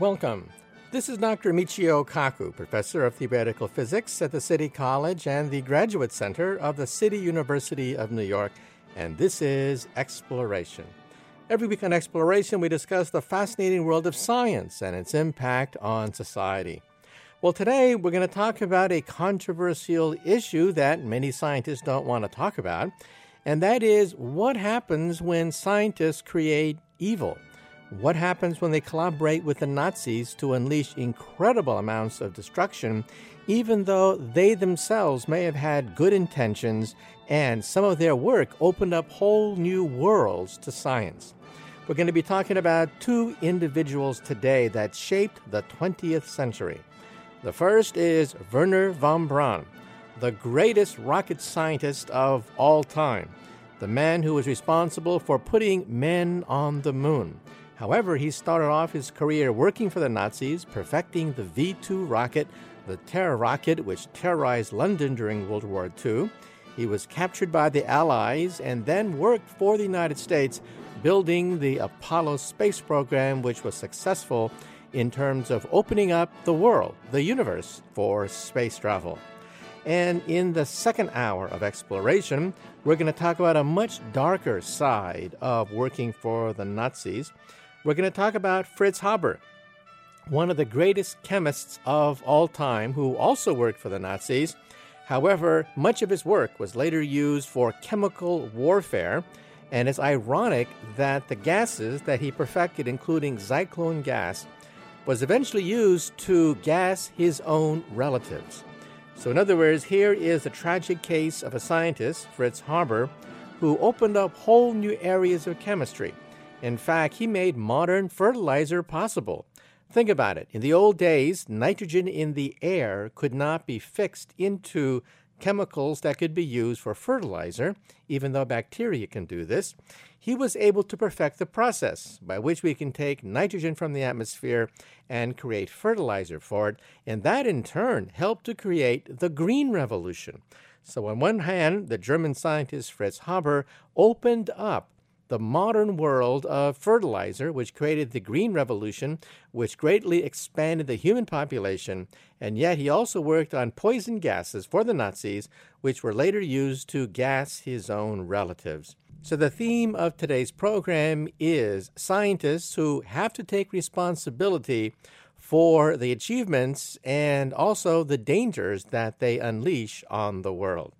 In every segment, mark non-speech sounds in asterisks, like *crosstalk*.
Welcome. This is Dr. Michio Kaku, professor of theoretical physics at the City College and the Graduate Center of the City University of New York, and this is Exploration. Every week on Exploration, we discuss the fascinating world of science and its impact on society. Well, today we're going to talk about a controversial issue that many scientists don't want to talk about, and that is what happens when scientists create evil. What happens when they collaborate with the Nazis to unleash incredible amounts of destruction, even though they themselves may have had good intentions and some of their work opened up whole new worlds to science? We're going to be talking about two individuals today that shaped the 20th century. The first is Wernher von Braun, the greatest rocket scientist of all time, the man who was responsible for putting men on the moon. However, he started off his career working for the Nazis, perfecting the V 2 rocket, the Terror rocket, which terrorized London during World War II. He was captured by the Allies and then worked for the United States, building the Apollo space program, which was successful in terms of opening up the world, the universe, for space travel. And in the second hour of exploration, we're going to talk about a much darker side of working for the Nazis. We're going to talk about Fritz Haber, one of the greatest chemists of all time, who also worked for the Nazis. However, much of his work was later used for chemical warfare, and it's ironic that the gases that he perfected, including zyklon gas, was eventually used to gas his own relatives. So, in other words, here is a tragic case of a scientist, Fritz Haber, who opened up whole new areas of chemistry. In fact, he made modern fertilizer possible. Think about it. In the old days, nitrogen in the air could not be fixed into chemicals that could be used for fertilizer, even though bacteria can do this. He was able to perfect the process by which we can take nitrogen from the atmosphere and create fertilizer for it, and that in turn helped to create the Green Revolution. So, on one hand, the German scientist Fritz Haber opened up the modern world of fertilizer, which created the Green Revolution, which greatly expanded the human population, and yet he also worked on poison gases for the Nazis, which were later used to gas his own relatives. So, the theme of today's program is scientists who have to take responsibility for the achievements and also the dangers that they unleash on the world.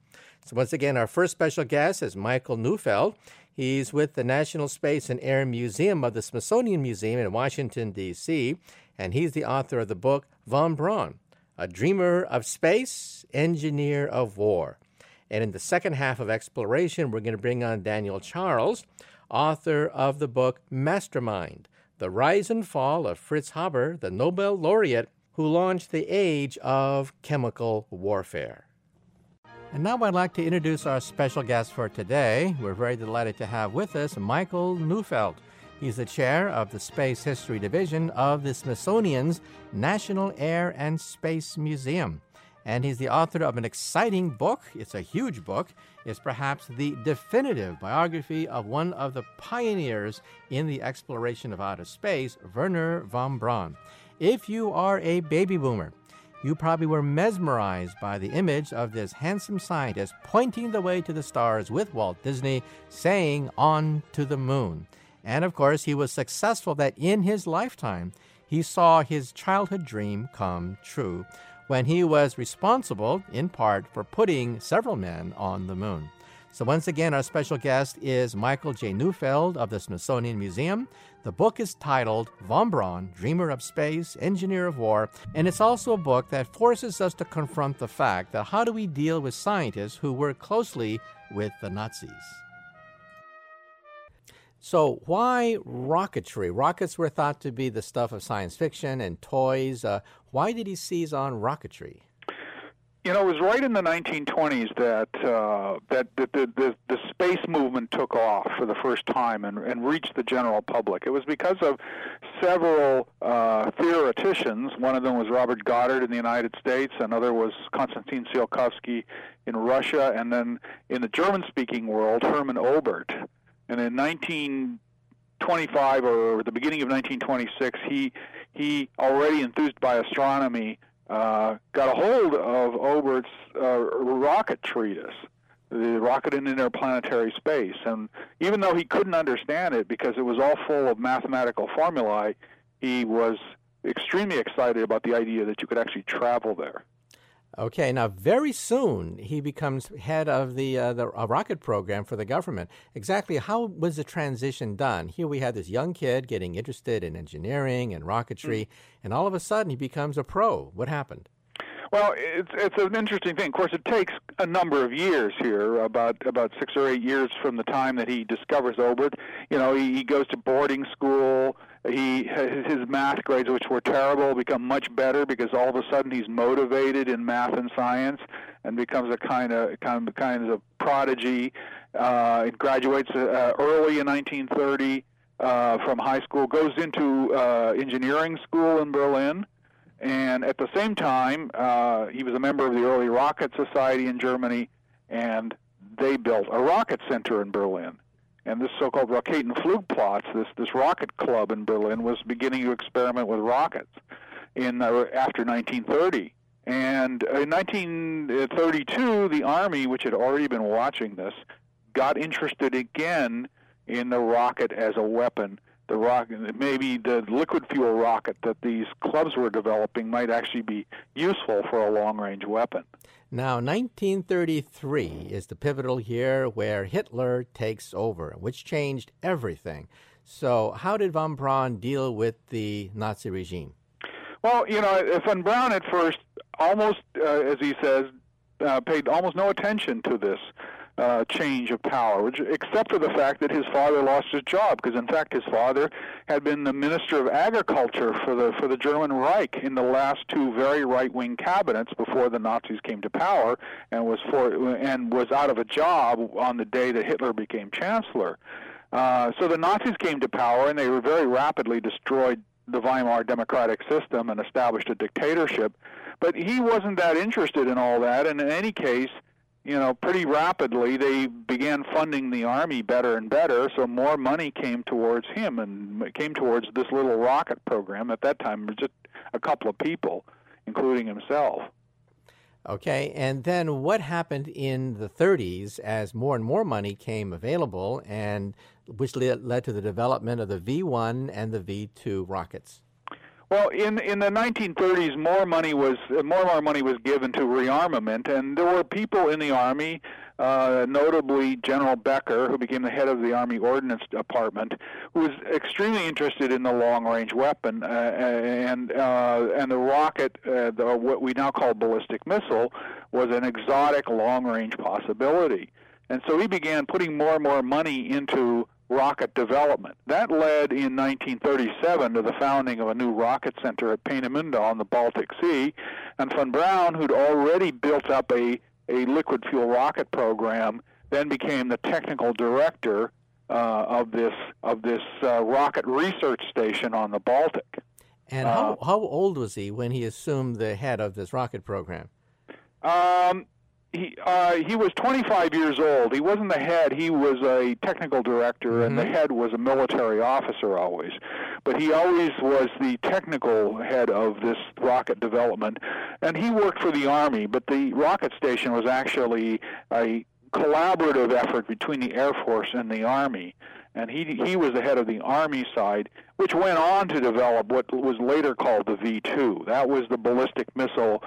So, once again, our first special guest is Michael Neufeld. He's with the National Space and Air Museum of the Smithsonian Museum in Washington, D.C., and he's the author of the book Von Braun, A Dreamer of Space, Engineer of War. And in the second half of Exploration, we're going to bring on Daniel Charles, author of the book Mastermind The Rise and Fall of Fritz Haber, the Nobel laureate who launched the age of chemical warfare. And now I'd like to introduce our special guest for today. We're very delighted to have with us Michael Neufeld. He's the chair of the Space History Division of the Smithsonian's National Air and Space Museum. And he's the author of an exciting book. It's a huge book. It's perhaps the definitive biography of one of the pioneers in the exploration of outer space, Wernher von Braun. If you are a baby boomer, you probably were mesmerized by the image of this handsome scientist pointing the way to the stars with Walt Disney, saying, On to the moon. And of course, he was successful that in his lifetime, he saw his childhood dream come true when he was responsible, in part, for putting several men on the moon. So, once again, our special guest is Michael J. Neufeld of the Smithsonian Museum. The book is titled Von Braun, Dreamer of Space, Engineer of War, and it's also a book that forces us to confront the fact that how do we deal with scientists who work closely with the Nazis? So, why rocketry? Rockets were thought to be the stuff of science fiction and toys. Uh, why did he seize on rocketry? You know, it was right in the 1920s that uh, that, the, the the space movement took off for the first time and, and reached the general public. It was because of several uh, theoreticians. One of them was Robert Goddard in the United States. Another was Konstantin Tsiolkovsky in Russia, and then in the German-speaking world, Hermann Oberth. And in 19 1925 or the beginning of 1926, he he already enthused by astronomy uh, got a hold of Oberth's uh, rocket treatise, the rocket in interplanetary space, and even though he couldn't understand it because it was all full of mathematical formulae, he was extremely excited about the idea that you could actually travel there. Okay, now very soon he becomes head of the uh, the rocket program for the government. Exactly how was the transition done? Here we had this young kid getting interested in engineering and rocketry, mm-hmm. and all of a sudden he becomes a pro. What happened? Well, it's it's an interesting thing. Of course, it takes a number of years here, about about six or eight years from the time that he discovers Oberth. You know, he, he goes to boarding school. He his math grades, which were terrible, become much better because all of a sudden he's motivated in math and science and becomes a kind of kind of kind of prodigy. Uh, he graduates uh, early in 1930 uh, from high school, goes into uh, engineering school in Berlin and at the same time, uh, he was a member of the early Rocket Society in Germany, and they built a rocket center in Berlin. And this so-called Raketenflugplatz, this this rocket club in Berlin, was beginning to experiment with rockets in uh, after 1930. And in 1932, the Army, which had already been watching this, got interested again in the rocket as a weapon the rocket, maybe the liquid fuel rocket that these clubs were developing might actually be useful for a long range weapon. Now, 1933 is the pivotal year where Hitler takes over, which changed everything. So, how did von Braun deal with the Nazi regime? Well, you know, von Braun at first almost, uh, as he says, uh, paid almost no attention to this uh, change of power, which, except for the fact that his father lost his job, because in fact his father had been the minister of agriculture for the for the German Reich in the last two very right-wing cabinets before the Nazis came to power, and was for and was out of a job on the day that Hitler became chancellor. Uh, so the Nazis came to power, and they were very rapidly destroyed the Weimar democratic system and established a dictatorship. But he wasn't that interested in all that, and in any case you know, pretty rapidly they began funding the army better and better, so more money came towards him and came towards this little rocket program. At that time, just a couple of people, including himself. Okay, and then what happened in the 30s as more and more money came available, and which led to the development of the V 1 and the V 2 rockets? Well, in in the 1930s, more money was more and more money was given to rearmament, and there were people in the army, uh, notably General Becker, who became the head of the Army Ordnance Department, who was extremely interested in the long-range weapon uh, and uh, and the rocket, uh, the, what we now call ballistic missile, was an exotic long-range possibility, and so he began putting more and more money into rocket development. That led in 1937 to the founding of a new rocket center at Peenemünde on the Baltic Sea. And von Braun, who'd already built up a, a liquid fuel rocket program, then became the technical director uh, of this of this uh, rocket research station on the Baltic. And how, uh, how old was he when he assumed the head of this rocket program? Um, he uh, he was 25 years old. He wasn't the head. He was a technical director, mm-hmm. and the mm-hmm. head was a military officer always. But he always was the technical head of this rocket development, and he worked for the army. But the rocket station was actually a collaborative effort between the Air Force and the Army. And he he was the head of the Army side, which went on to develop what was later called the V2. That was the ballistic missile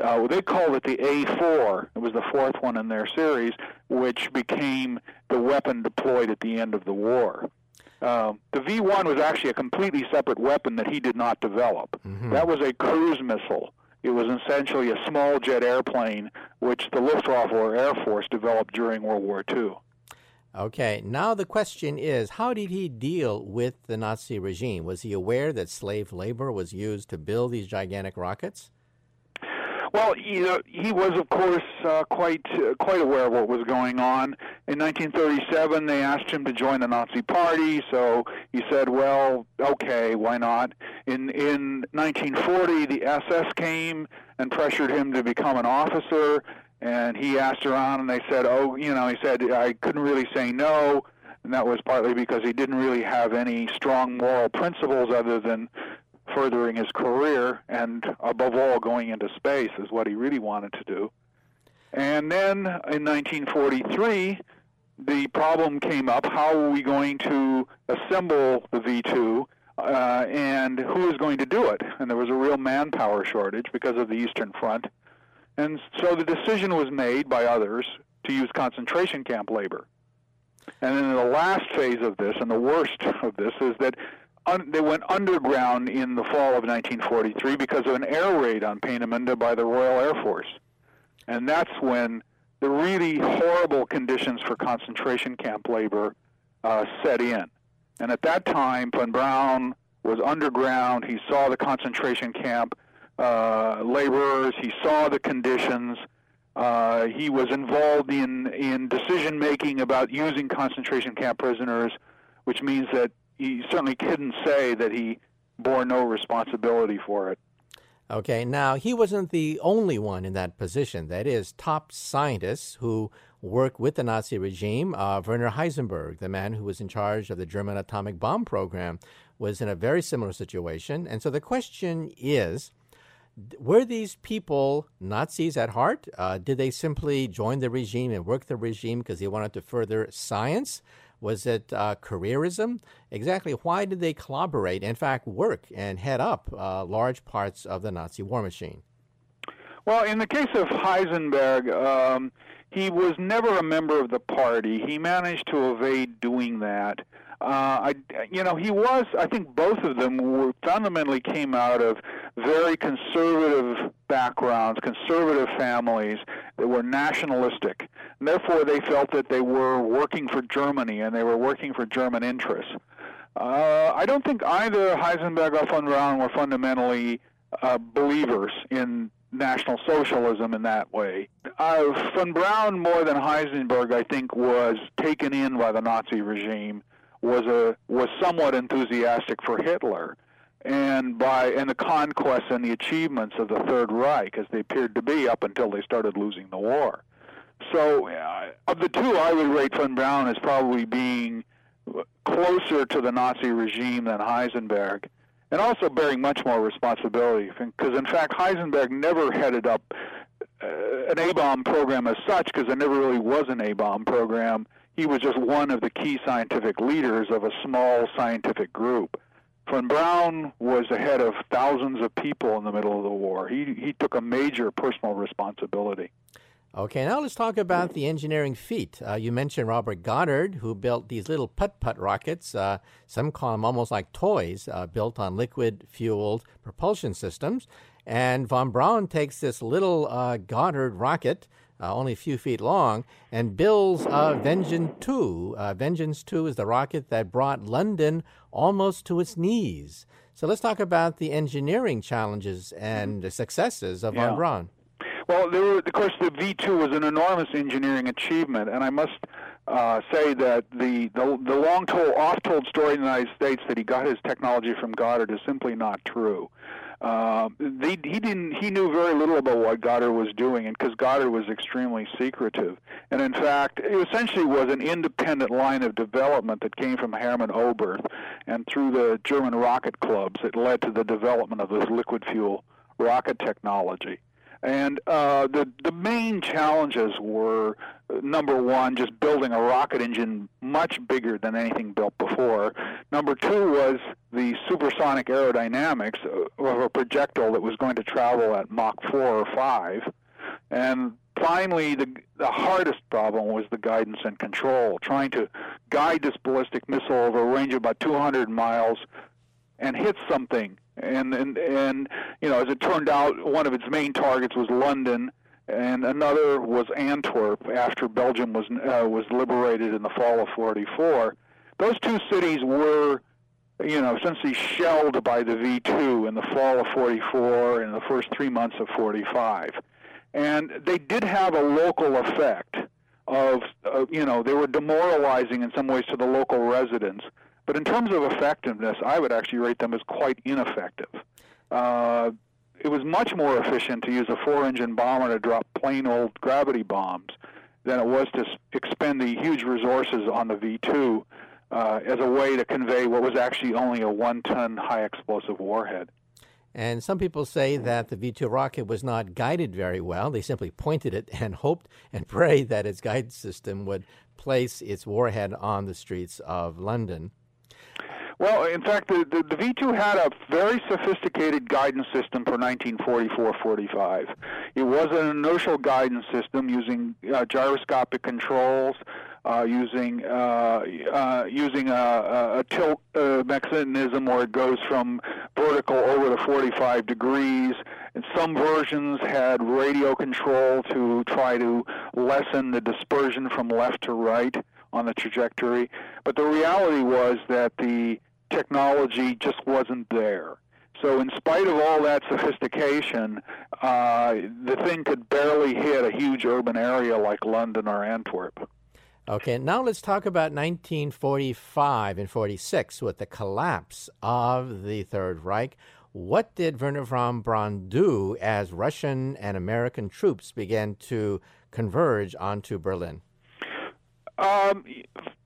uh, they called it the A4. It was the fourth one in their series, which became the weapon deployed at the end of the war. Uh, the V1 was actually a completely separate weapon that he did not develop. Mm-hmm. That was a cruise missile. It was essentially a small jet airplane, which the Luftwaffe or Air Force developed during World War II. Okay, now the question is how did he deal with the Nazi regime? Was he aware that slave labor was used to build these gigantic rockets? Well, you know, he was, of course, uh, quite uh, quite aware of what was going on. In 1937, they asked him to join the Nazi Party, so he said, "Well, okay, why not?" In in 1940, the SS came and pressured him to become an officer, and he asked around, and they said, "Oh, you know," he said, "I couldn't really say no." and that was partly because he didn't really have any strong moral principles other than furthering his career and above all going into space is what he really wanted to do. And then in 1943, the problem came up: how are we going to assemble the V2? Uh, and who is going to do it? And there was a real manpower shortage because of the Eastern Front. And so the decision was made by others to use concentration camp labor. And then the last phase of this, and the worst of this, is that un- they went underground in the fall of 1943 because of an air raid on Peenemünde by the Royal Air Force. And that's when the really horrible conditions for concentration camp labor uh, set in. And at that time, von Braun was underground. He saw the concentration camp uh, laborers. He saw the conditions. Uh, he was involved in in decision making about using concentration camp prisoners, which means that he certainly couldn't say that he bore no responsibility for it. Okay, now he wasn't the only one in that position. That is, top scientists who worked with the Nazi regime, uh, Werner Heisenberg, the man who was in charge of the German atomic bomb program, was in a very similar situation. And so the question is were these people Nazis at heart? Uh, did they simply join the regime and work the regime because they wanted to further science? Was it uh, careerism? Exactly why did they collaborate, in fact, work and head up uh, large parts of the Nazi war machine? Well, in the case of Heisenberg, um, he was never a member of the party. He managed to evade doing that. Uh, I, you know, he was. I think both of them were fundamentally came out of very conservative backgrounds, conservative families that were nationalistic. And therefore, they felt that they were working for Germany and they were working for German interests. Uh, I don't think either Heisenberg or von Braun were fundamentally uh, believers in National Socialism in that way. Uh, von Braun, more than Heisenberg, I think, was taken in by the Nazi regime, was a was somewhat enthusiastic for Hitler, and by and the conquests and the achievements of the Third Reich, as they appeared to be up until they started losing the war. So, uh, of the two, I would rate von Braun as probably being closer to the Nazi regime than Heisenberg and also bearing much more responsibility. Because in fact, Heisenberg never headed up uh, an A bomb program as such, because there never really was an A bomb program. He was just one of the key scientific leaders of a small scientific group. Von Braun was the head of thousands of people in the middle of the war. He he took a major personal responsibility. Okay, now let's talk about the engineering feat. Uh, you mentioned Robert Goddard, who built these little putt putt rockets. Uh, some call them almost like toys, uh, built on liquid fueled propulsion systems. And von Braun takes this little uh, Goddard rocket, uh, only a few feet long, and builds uh, Vengeance 2. Vengeance 2 is the rocket that brought London almost to its knees. So let's talk about the engineering challenges and the successes of yeah. von Braun. Well, were, of course, the V2 was an enormous engineering achievement, and I must uh, say that the, the, the long told, oft told story in the United States that he got his technology from Goddard is simply not true. Uh, they, he didn't. He knew very little about what Goddard was doing, and because Goddard was extremely secretive, and in fact, it essentially was an independent line of development that came from Hermann Oberth, and through the German rocket clubs, it led to the development of this liquid fuel rocket technology. And uh, the the main challenges were number one, just building a rocket engine much bigger than anything built before. Number two was the supersonic aerodynamics of a projectile that was going to travel at Mach 4 or 5. And finally, the, the hardest problem was the guidance and control, trying to guide this ballistic missile over a range of about 200 miles and hit something and and and you know, as it turned out, one of its main targets was London, and another was Antwerp after Belgium was uh, was liberated in the fall of '44. Those two cities were, you know, essentially shelled by the V2 in the fall of '44 and the first three months of '45, and they did have a local effect of, you know, they were demoralizing in some ways to the local residents but in terms of effectiveness, I would actually rate them as quite ineffective. Uh, it was much more efficient to use a four engine bomber to drop plain old gravity bombs. than it was to expend the huge resources on the V2 uh, as a way to convey what was actually only a one ton high explosive warhead. And some people say that the V 2 rocket was not guided very well. They simply pointed it and hoped and *laughs* prayed that its guidance system would place its warhead on the streets of London. Well, in fact, the, the, the, V2 had a very sophisticated guidance system for 1944-45. It was an inertial guidance system using uh, gyroscopic controls, uh, using uh, uh using a, a tilt uh, mechanism where it goes from vertical over to 45 degrees. And some versions had radio control to try to lessen the dispersion from left to right on the trajectory. But the reality was that the technology just wasn't there. So, in spite of all that sophistication, uh, the thing could barely hit a huge urban area like London or Antwerp. Okay, now let's talk about 1945 and 46 with the collapse of the Third Reich. What did Wernher von Braun do as Russian and American troops began to converge onto Berlin? Um,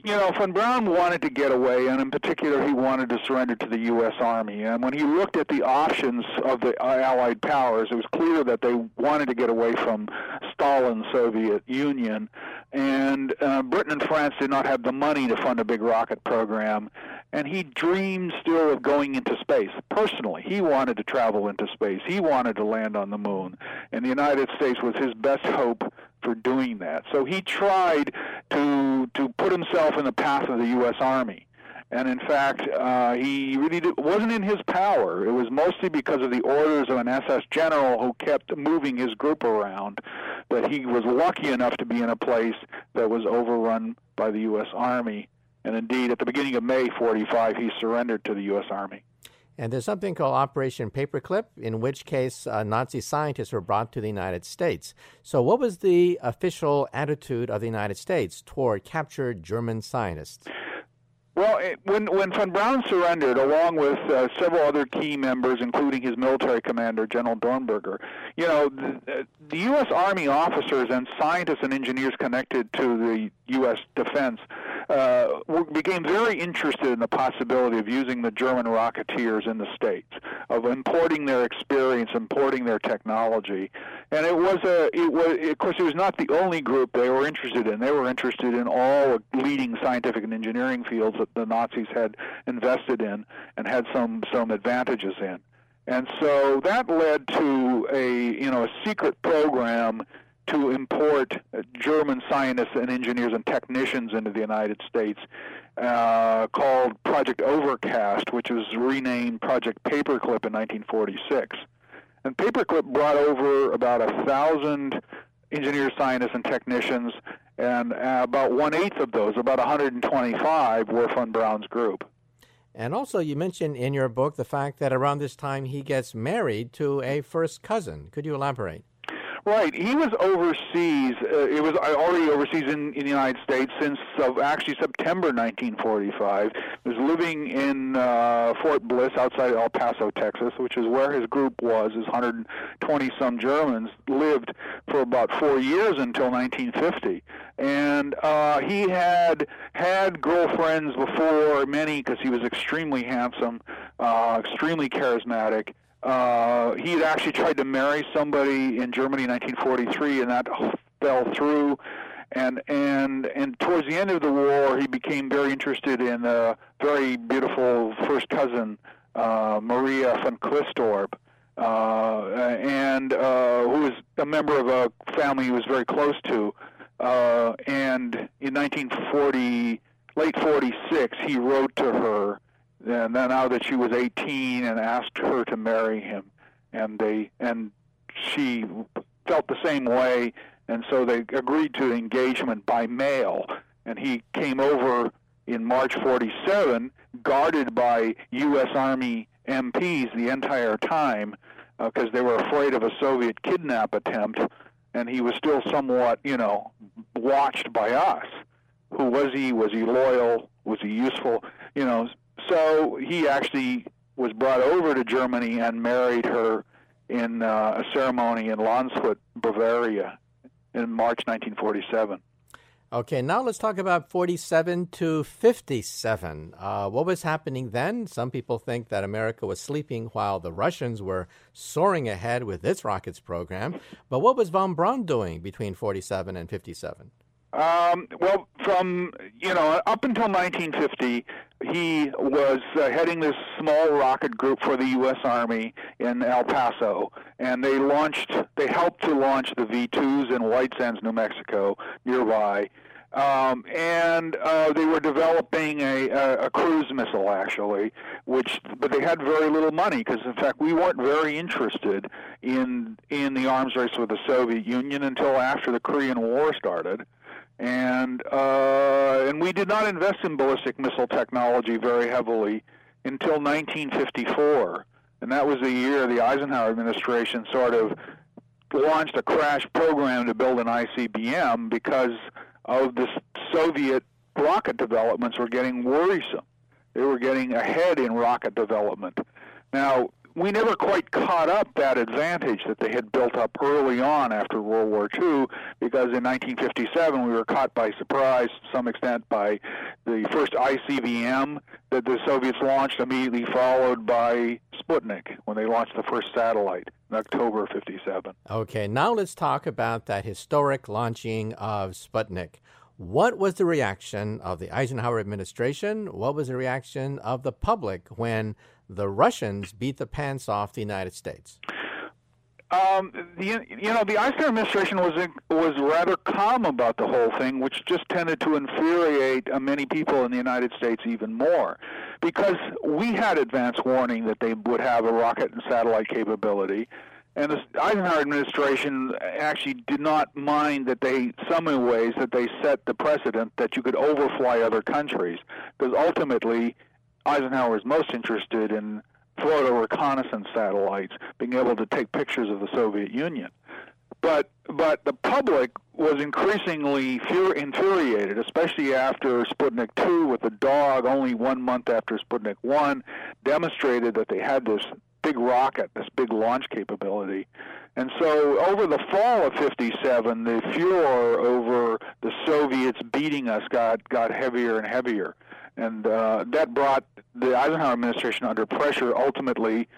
you know, von Braun wanted to get away, and in particular, he wanted to surrender to the U.S. Army. And when he looked at the options of the Allied powers, it was clear that they wanted to get away from Stalin's Soviet Union. And uh, Britain and France did not have the money to fund a big rocket program. And he dreamed still of going into space. Personally, he wanted to travel into space. He wanted to land on the moon. And the United States was his best hope for doing that. So he tried to to put himself in the path of the U.S. Army. And in fact, uh, he really did, wasn't in his power. It was mostly because of the orders of an SS general who kept moving his group around that he was lucky enough to be in a place that was overrun by the U.S. Army. And indeed, at the beginning of May 45, he surrendered to the U.S. Army. And there's something called Operation Paperclip, in which case uh, Nazi scientists were brought to the United States. So, what was the official attitude of the United States toward captured German scientists? Well, it, when when von Braun surrendered, along with uh, several other key members, including his military commander, General Dornberger, you know, the, the U.S. Army officers and scientists and engineers connected to the U.S. defense uh, became very interested in the possibility of using the German rocketeers in the states, of importing their experience, importing their technology, and it was a, it was, of course, it was not the only group they were interested in. They were interested in all leading scientific and engineering fields that the Nazis had invested in and had some some advantages in. And so that led to a you know a secret program to import German scientists and engineers and technicians into the United States uh, called Project Overcast, which was renamed Project Paperclip in 1946. And Paperclip brought over about a thousand engineers, scientists, and technicians, and uh, about one eighth of those, about 125, were von Braun's group. And also, you mentioned in your book the fact that around this time he gets married to a first cousin. Could you elaborate? Right. He was overseas. Uh, it was already overseas in, in the United States since uh, actually September 1945. He was living in uh, Fort Bliss outside El Paso, Texas, which is where his group was. His 120 some Germans lived for about four years until 1950. And uh, he had had girlfriends before, many, because he was extremely handsome, uh, extremely charismatic uh, he had actually tried to marry somebody in Germany in 1943, and that fell through. And and and towards the end of the war, he became very interested in a very beautiful first cousin, uh, Maria von Quistorp, uh, and uh, who was a member of a family he was very close to. Uh, and in 1940, late 46, he wrote to her and then now that she was 18 and asked her to marry him and they and she felt the same way and so they agreed to engagement by mail. And he came over in March 47 guarded by US Army MPs the entire time because uh, they were afraid of a Soviet kidnap attempt and he was still somewhat you know watched by us. Who was he? Was he loyal? Was he useful? You know so he actually was brought over to Germany and married her in uh, a ceremony in Landshut, Bavaria. in March 1947. Okay, now let's talk about 47 to 57. Uh, what was happening then? Some people think that America was sleeping while the Russians were soaring ahead with its rockets program. But what was von Braun doing between 47 and 57? Um, well, from you know up until 1950, he was uh, heading this small rocket group for the U.S. Army in El Paso, and they launched. They helped to launch the V2s in White Sands, New Mexico, nearby. Um, and uh, they were developing a, a, a cruise missile actually, which but they had very little money because in fact we weren't very interested in in the arms race with the Soviet Union until after the Korean War started and uh, and we did not invest in ballistic missile technology very heavily until 1954, and that was the year the Eisenhower administration sort of launched a crash program to build an ICBM because of the Soviet rocket developments were getting worrisome. They were getting ahead in rocket development. Now, we never quite caught up that advantage that they had built up early on after World War II, because in 1957 we were caught by surprise to some extent by the first ICBM that the Soviets launched, immediately followed by Sputnik when they launched the first satellite in October 57. Okay, now let's talk about that historic launching of Sputnik. What was the reaction of the Eisenhower administration? What was the reaction of the public when the Russians beat the pants off the United States? Um, the, you know, the Eisenhower administration was was rather calm about the whole thing, which just tended to infuriate uh, many people in the United States even more, because we had advance warning that they would have a rocket and satellite capability, and the Eisenhower administration actually did not mind that they, some in ways, that they set the precedent that you could overfly other countries, because ultimately Eisenhower was most interested in photo reconnaissance satellites, being able to take pictures of the Soviet Union. But but the public was increasingly fur- infuriated, especially after Sputnik 2, with the dog only one month after Sputnik 1 demonstrated that they had this big rocket, this big launch capability. And so over the fall of 57, the furor over the Soviets beating us got, got heavier and heavier. And uh, that brought the Eisenhower administration under pressure, ultimately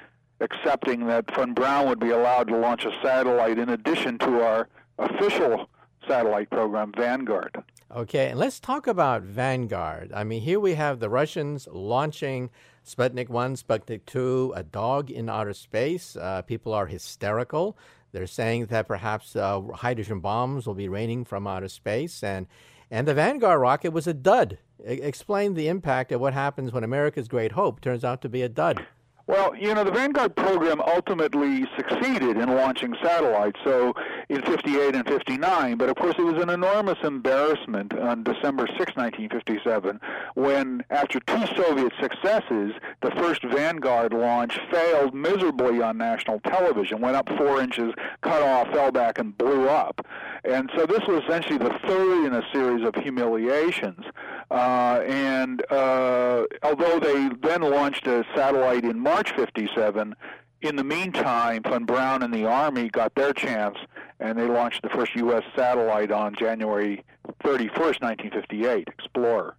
accepting that von Braun would be allowed to launch a satellite in addition to our official satellite program, Vanguard. Okay, and let's talk about Vanguard. I mean, here we have the Russians launching Sputnik 1, Sputnik 2, a dog in outer space. Uh, people are hysterical. They're saying that perhaps uh, hydrogen bombs will be raining from outer space, and and the Vanguard rocket was a dud. Explain the impact of what happens when America's great hope turns out to be a dud. Well, you know, the Vanguard program ultimately succeeded in launching satellites, so in 58 and 59, but of course it was an enormous embarrassment on December 6, 1957, when after two Soviet successes, the first Vanguard launch failed miserably on national television, went up four inches, cut off, fell back, and blew up. And so this was essentially the third in a series of humiliations. Uh, and uh, although they then launched a satellite in March 57, in the meantime, von Braun and the Army got their chance, and they launched the first U.S. satellite on January 31st, 1958, Explorer.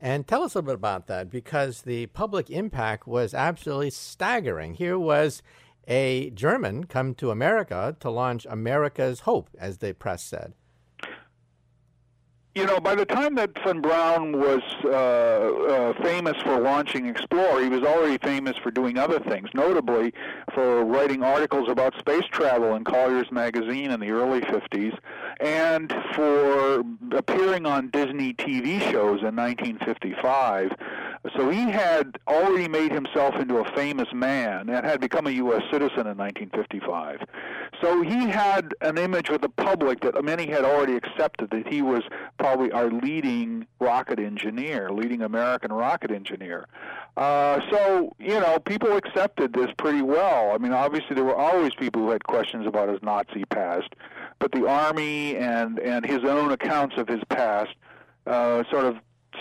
And tell us a little bit about that because the public impact was absolutely staggering. Here was a German come to America to launch America's Hope, as the press said. You know, by the time that von Braun was uh, uh, famous for launching Explorer, he was already famous for doing other things, notably for writing articles about space travel in Collier's magazine in the early 50s, and for appearing on Disney TV shows in 1955. So he had already made himself into a famous man and had become a U.S. citizen in 1955. So he had an image with the public that many had already accepted that he was probably our leading rocket engineer, leading American rocket engineer. Uh, so, you know, people accepted this pretty well. I mean, obviously, there were always people who had questions about his Nazi past, but the Army and, and his own accounts of his past uh, sort of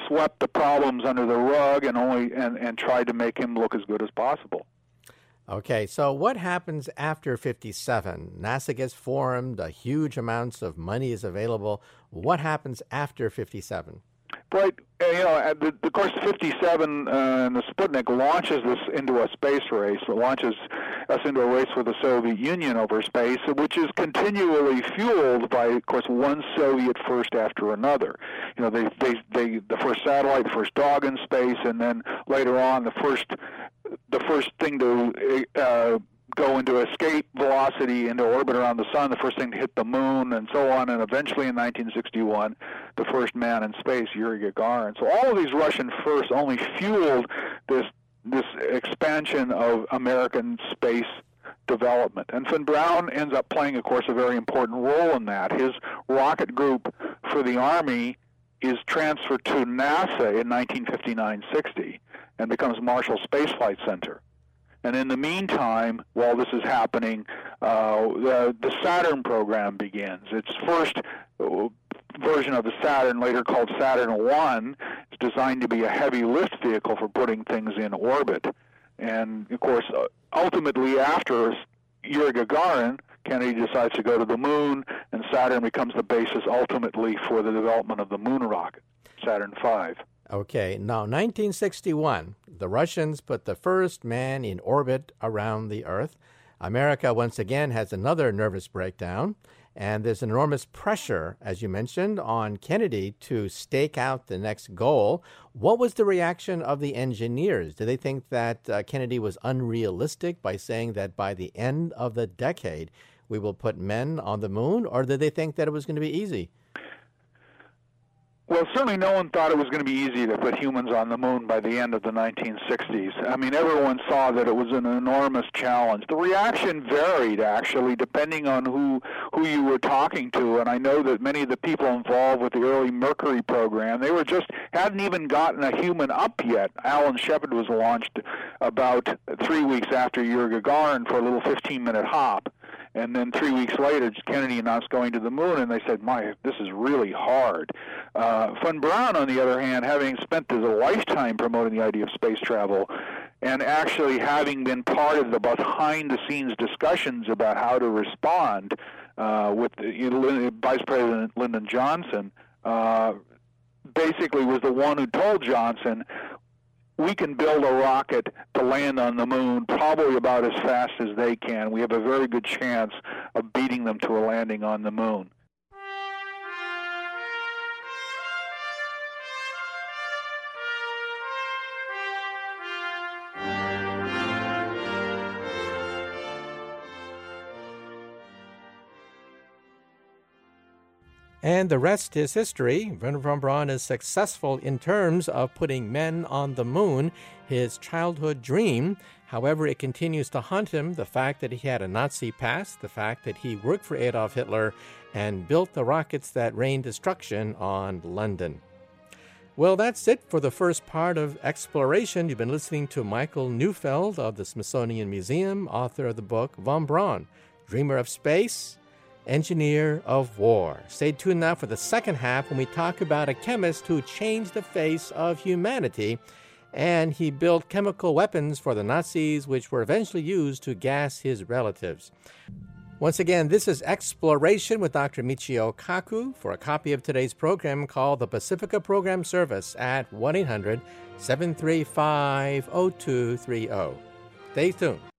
swept the problems under the rug and only and, and tried to make him look as good as possible. Okay, so what happens after 57? NASA gets formed, a huge amounts of money is available. What happens after 57? Right, you know, the, of course, 57 uh, and the Sputnik launches this into a space race. It launches us into a race with the Soviet Union over space, which is continually fueled by, of course, one Soviet first after another. You know, they, they, they, the first satellite, the first dog in space, and then later on, the first, the first thing to uh, go into escape velocity into orbit around the sun, the first thing to hit the moon, and so on, and eventually in 1961, the first man in space, Yuri Gagarin. So all of these Russian firsts only fueled this this expansion of American space development. And Von Braun ends up playing, of course, a very important role in that. His rocket group for the Army is transferred to NASA in 1959-60 and becomes Marshall Space Flight Center. And in the meantime, while this is happening, uh, the, the Saturn program begins. Its first uh, version of the Saturn, later called Saturn 1, is designed to be a heavy lift vehicle for putting things in orbit. And of course, uh, ultimately, after Yuri Gagarin, Kennedy decides to go to the moon, and Saturn becomes the basis ultimately for the development of the moon rocket, Saturn V. Okay, now 1961, the Russians put the first man in orbit around the Earth. America once again has another nervous breakdown, and there's enormous pressure, as you mentioned, on Kennedy to stake out the next goal. What was the reaction of the engineers? Did they think that uh, Kennedy was unrealistic by saying that by the end of the decade we will put men on the moon, or did they think that it was going to be easy? Well, certainly no one thought it was going to be easy to put humans on the moon by the end of the 1960s. I mean, everyone saw that it was an enormous challenge. The reaction varied, actually, depending on who who you were talking to. And I know that many of the people involved with the early Mercury program, they were just hadn't even gotten a human up yet. Alan Shepard was launched about three weeks after Yuri Gagarin for a little 15-minute hop. And then three weeks later, Kennedy announced going to the moon, and they said, "My, this is really hard." Uh, Von Braun, on the other hand, having spent his lifetime promoting the idea of space travel, and actually having been part of the behind-the-scenes discussions about how to respond uh, with you know, Vice President Lyndon Johnson, uh, basically was the one who told Johnson, we can build a rocket to land on the moon probably about as fast as they can. We have a very good chance of beating them to a landing on the moon. And the rest is history. Wernher von Braun is successful in terms of putting men on the moon, his childhood dream. However, it continues to haunt him the fact that he had a Nazi past, the fact that he worked for Adolf Hitler and built the rockets that rained destruction on London. Well, that's it for the first part of Exploration. You've been listening to Michael Neufeld of the Smithsonian Museum, author of the book Von Braun, Dreamer of Space engineer of war. Stay tuned now for the second half when we talk about a chemist who changed the face of humanity and he built chemical weapons for the Nazis, which were eventually used to gas his relatives. Once again, this is Exploration with Dr. Michio Kaku. For a copy of today's program, call the Pacifica Program Service at 1 800 735 0230. Stay tuned.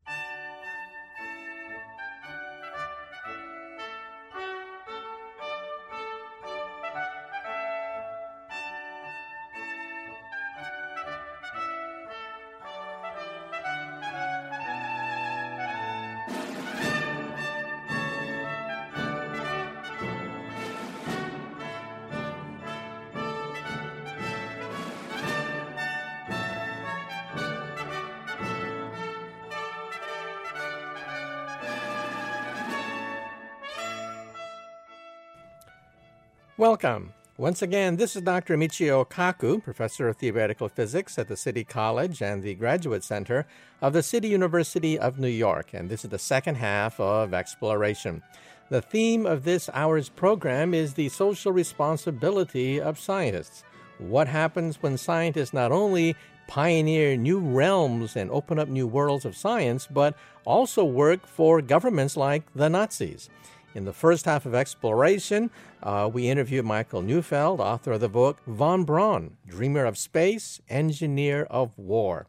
Welcome. Once again, this is Dr. Michio Kaku, Professor of Theoretical Physics at the City College and the Graduate Center of the City University of New York, and this is the second half of Exploration. The theme of this hour's program is the social responsibility of scientists. What happens when scientists not only pioneer new realms and open up new worlds of science, but also work for governments like the Nazis. In the first half of Exploration, uh, we interview Michael Neufeld, author of the book Von Braun, Dreamer of Space, Engineer of War.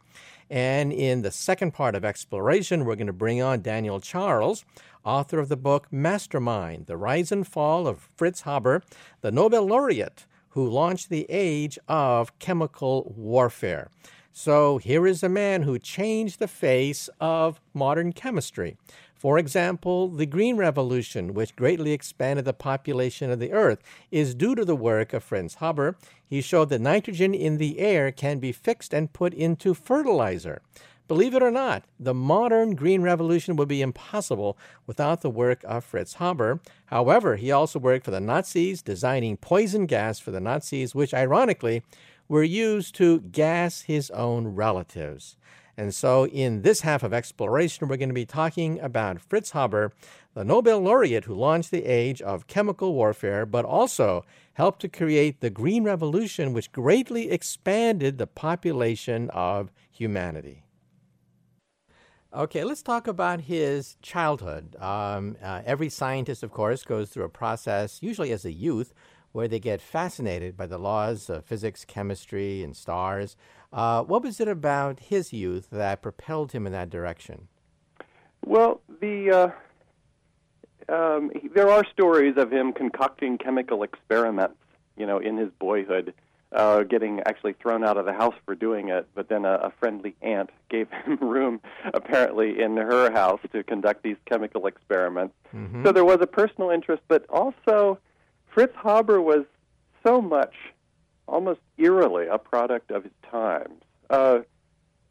And in the second part of Exploration, we're going to bring on Daniel Charles, author of the book Mastermind The Rise and Fall of Fritz Haber, the Nobel laureate who launched the age of chemical warfare. So here is a man who changed the face of modern chemistry. For example, the Green Revolution, which greatly expanded the population of the Earth, is due to the work of Fritz Haber. He showed that nitrogen in the air can be fixed and put into fertilizer. Believe it or not, the modern Green Revolution would be impossible without the work of Fritz Haber. However, he also worked for the Nazis, designing poison gas for the Nazis, which ironically were used to gas his own relatives. And so, in this half of exploration, we're going to be talking about Fritz Haber, the Nobel laureate who launched the age of chemical warfare, but also helped to create the Green Revolution, which greatly expanded the population of humanity. Okay, let's talk about his childhood. Um, uh, every scientist, of course, goes through a process, usually as a youth, where they get fascinated by the laws of physics, chemistry, and stars. Uh, what was it about his youth that propelled him in that direction? Well, the uh, um, there are stories of him concocting chemical experiments, you know, in his boyhood, uh, getting actually thrown out of the house for doing it. But then a, a friendly aunt *laughs* gave him room, apparently, in her house to conduct these chemical experiments. Mm-hmm. So there was a personal interest, but also Fritz Haber was so much almost eerily a product of his times. Uh,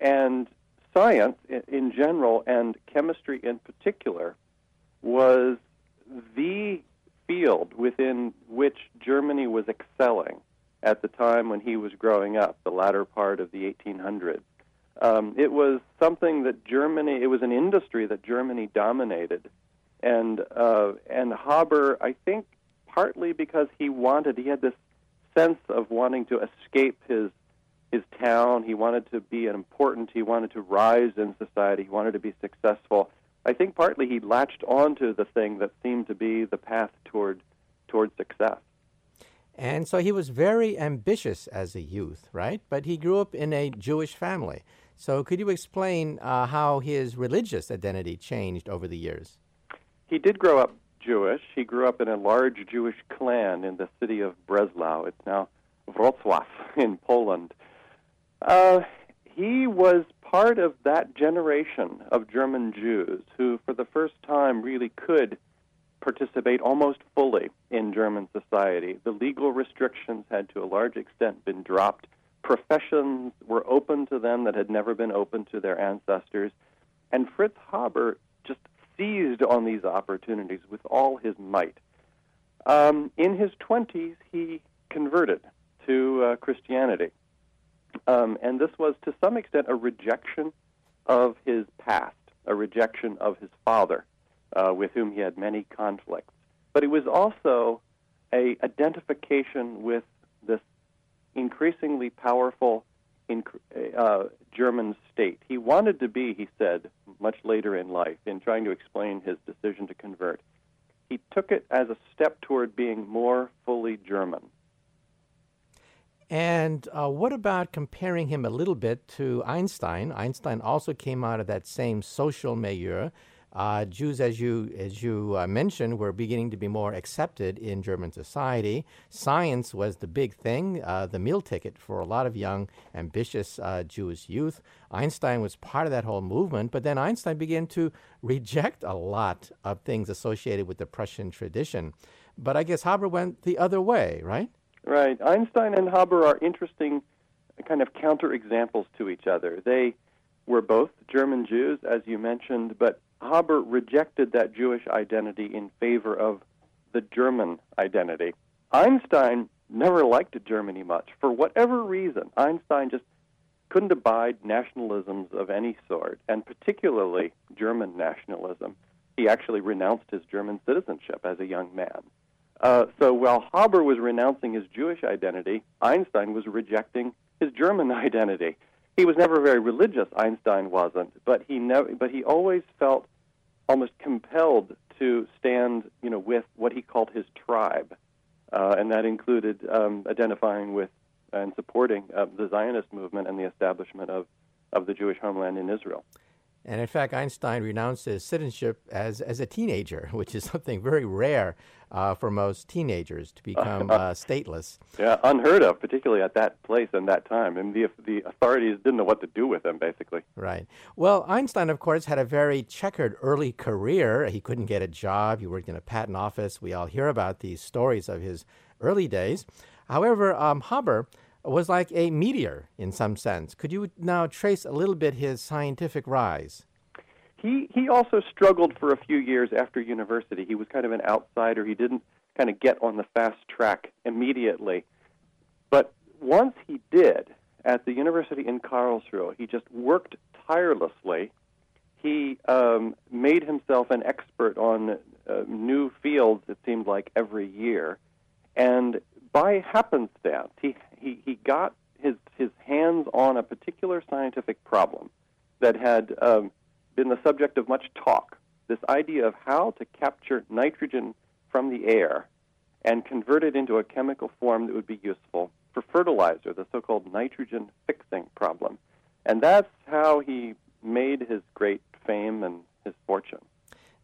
and science in, general, and chemistry in particular, was the field within which Germany was excelling at the time when he was growing up, the latter part of the 1800s. Um, it was something that Germany, it was an industry that Germany dominated. And, uh, and Haber, I think, partly because he wanted, he had this sense of wanting to escape his his town. He wanted to be important. He wanted to rise in society. He wanted to be successful. I think partly he latched onto the thing that seemed to be the path toward toward success. And so he was very ambitious as a youth, right? But he grew up in a Jewish family. So could you explain uh, how his religious identity changed over the years? He did grow up Jewish. He grew up in a large Jewish clan in the city of Breslau. It's now Wrocław *laughs* in Poland. Uh, he was part of that generation of German Jews who, for the first time, really could participate almost fully in German society. The legal restrictions had, to a large extent, been dropped. Professions were open to them that had never been open to their ancestors. And Fritz Haber seized on these opportunities with all his might. Um, in his 20s, he converted to uh, Christianity. Um, and this was to some extent a rejection of his past, a rejection of his father, uh, with whom he had many conflicts. But it was also a identification with this increasingly powerful in, uh, German state. He wanted to be, he said, much later in life, in trying to explain his decision to convert. He took it as a step toward being more fully German. And uh, what about comparing him a little bit to Einstein? Einstein also came out of that same social milieu. Uh, Jews, as you as you uh, mentioned, were beginning to be more accepted in German society. Science was the big thing, uh, the meal ticket for a lot of young, ambitious uh, Jewish youth. Einstein was part of that whole movement, but then Einstein began to reject a lot of things associated with the Prussian tradition. But I guess Haber went the other way, right? Right. Einstein and Haber are interesting, kind of counterexamples to each other. They were both German Jews, as you mentioned, but Haber rejected that Jewish identity in favor of the German identity. Einstein never liked Germany much. For whatever reason, Einstein just couldn't abide nationalisms of any sort, and particularly German nationalism. He actually renounced his German citizenship as a young man. Uh, so while Haber was renouncing his Jewish identity, Einstein was rejecting his German *laughs* identity. he was never very religious. Einstein wasn't, but he never, but he always felt almost compelled to stand, you know, with what he called his tribe, uh, and that included um, identifying with and supporting uh, the Zionist movement and the establishment of, of the Jewish homeland in Israel. And in fact, Einstein renounced his citizenship as, as a teenager, *laughs* which is something very rare uh, for most teenagers to become uh, *laughs* stateless. Yeah, unheard of, particularly at that place and that time. And the, the authorities didn't know what to do with him, basically. Right. Well, Einstein, of course, had a very checkered early career. He couldn't get a job, he worked in a patent office. We all hear about these stories of his early days. However, um, Haber was like a meteor in some sense. Could you now trace a little bit his scientific rise? He he also struggled for a few years after university. He was kind of an outsider. He didn't kind of get on the fast track immediately. But once he did, at the university in Karlsruhe, he just worked tirelessly. He um, made himself an expert on uh, new fields, it seemed like, every year. And by happenstance, he, he, he got his, his hands on a particular scientific problem that had um, been the subject of much talk. This idea of how to capture nitrogen from the air and convert it into a chemical form that would be useful for fertilizer, the so called nitrogen fixing problem. And that's how he made his great fame and his fortune.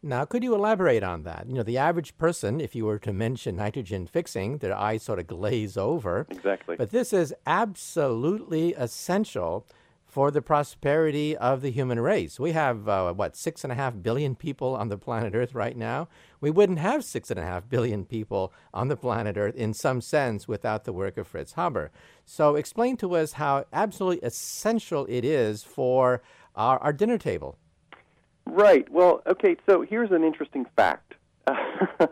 Now, could you elaborate on that? You know, the average person, if you were to mention nitrogen fixing, their eyes sort of glaze over. Exactly. But this is absolutely essential for the prosperity of the human race. We have, uh, what, six and a half billion people on the planet Earth right now? We wouldn't have six and a half billion people on the planet Earth in some sense without the work of Fritz Haber. So, explain to us how absolutely essential it is for our, our dinner table. Right. Well, okay, so here's an interesting fact. *laughs* uh,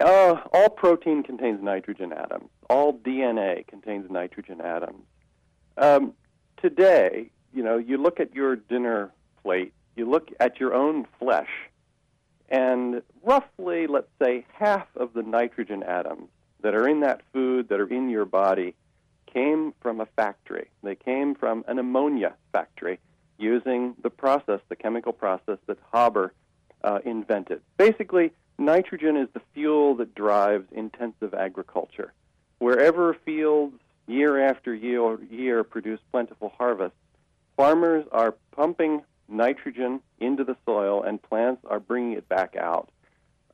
all protein contains nitrogen atoms. All DNA contains nitrogen atoms. Um, today, you know, you look at your dinner plate, you look at your own flesh, and roughly, let's say, half of the nitrogen atoms that are in that food, that are in your body, came from a factory. They came from an ammonia factory using the process, the chemical process that Haber uh, invented. Basically, nitrogen is the fuel that drives intensive agriculture. Wherever fields year after year, year produce plentiful harvests, farmers are pumping nitrogen into the soil and plants are bringing it back out.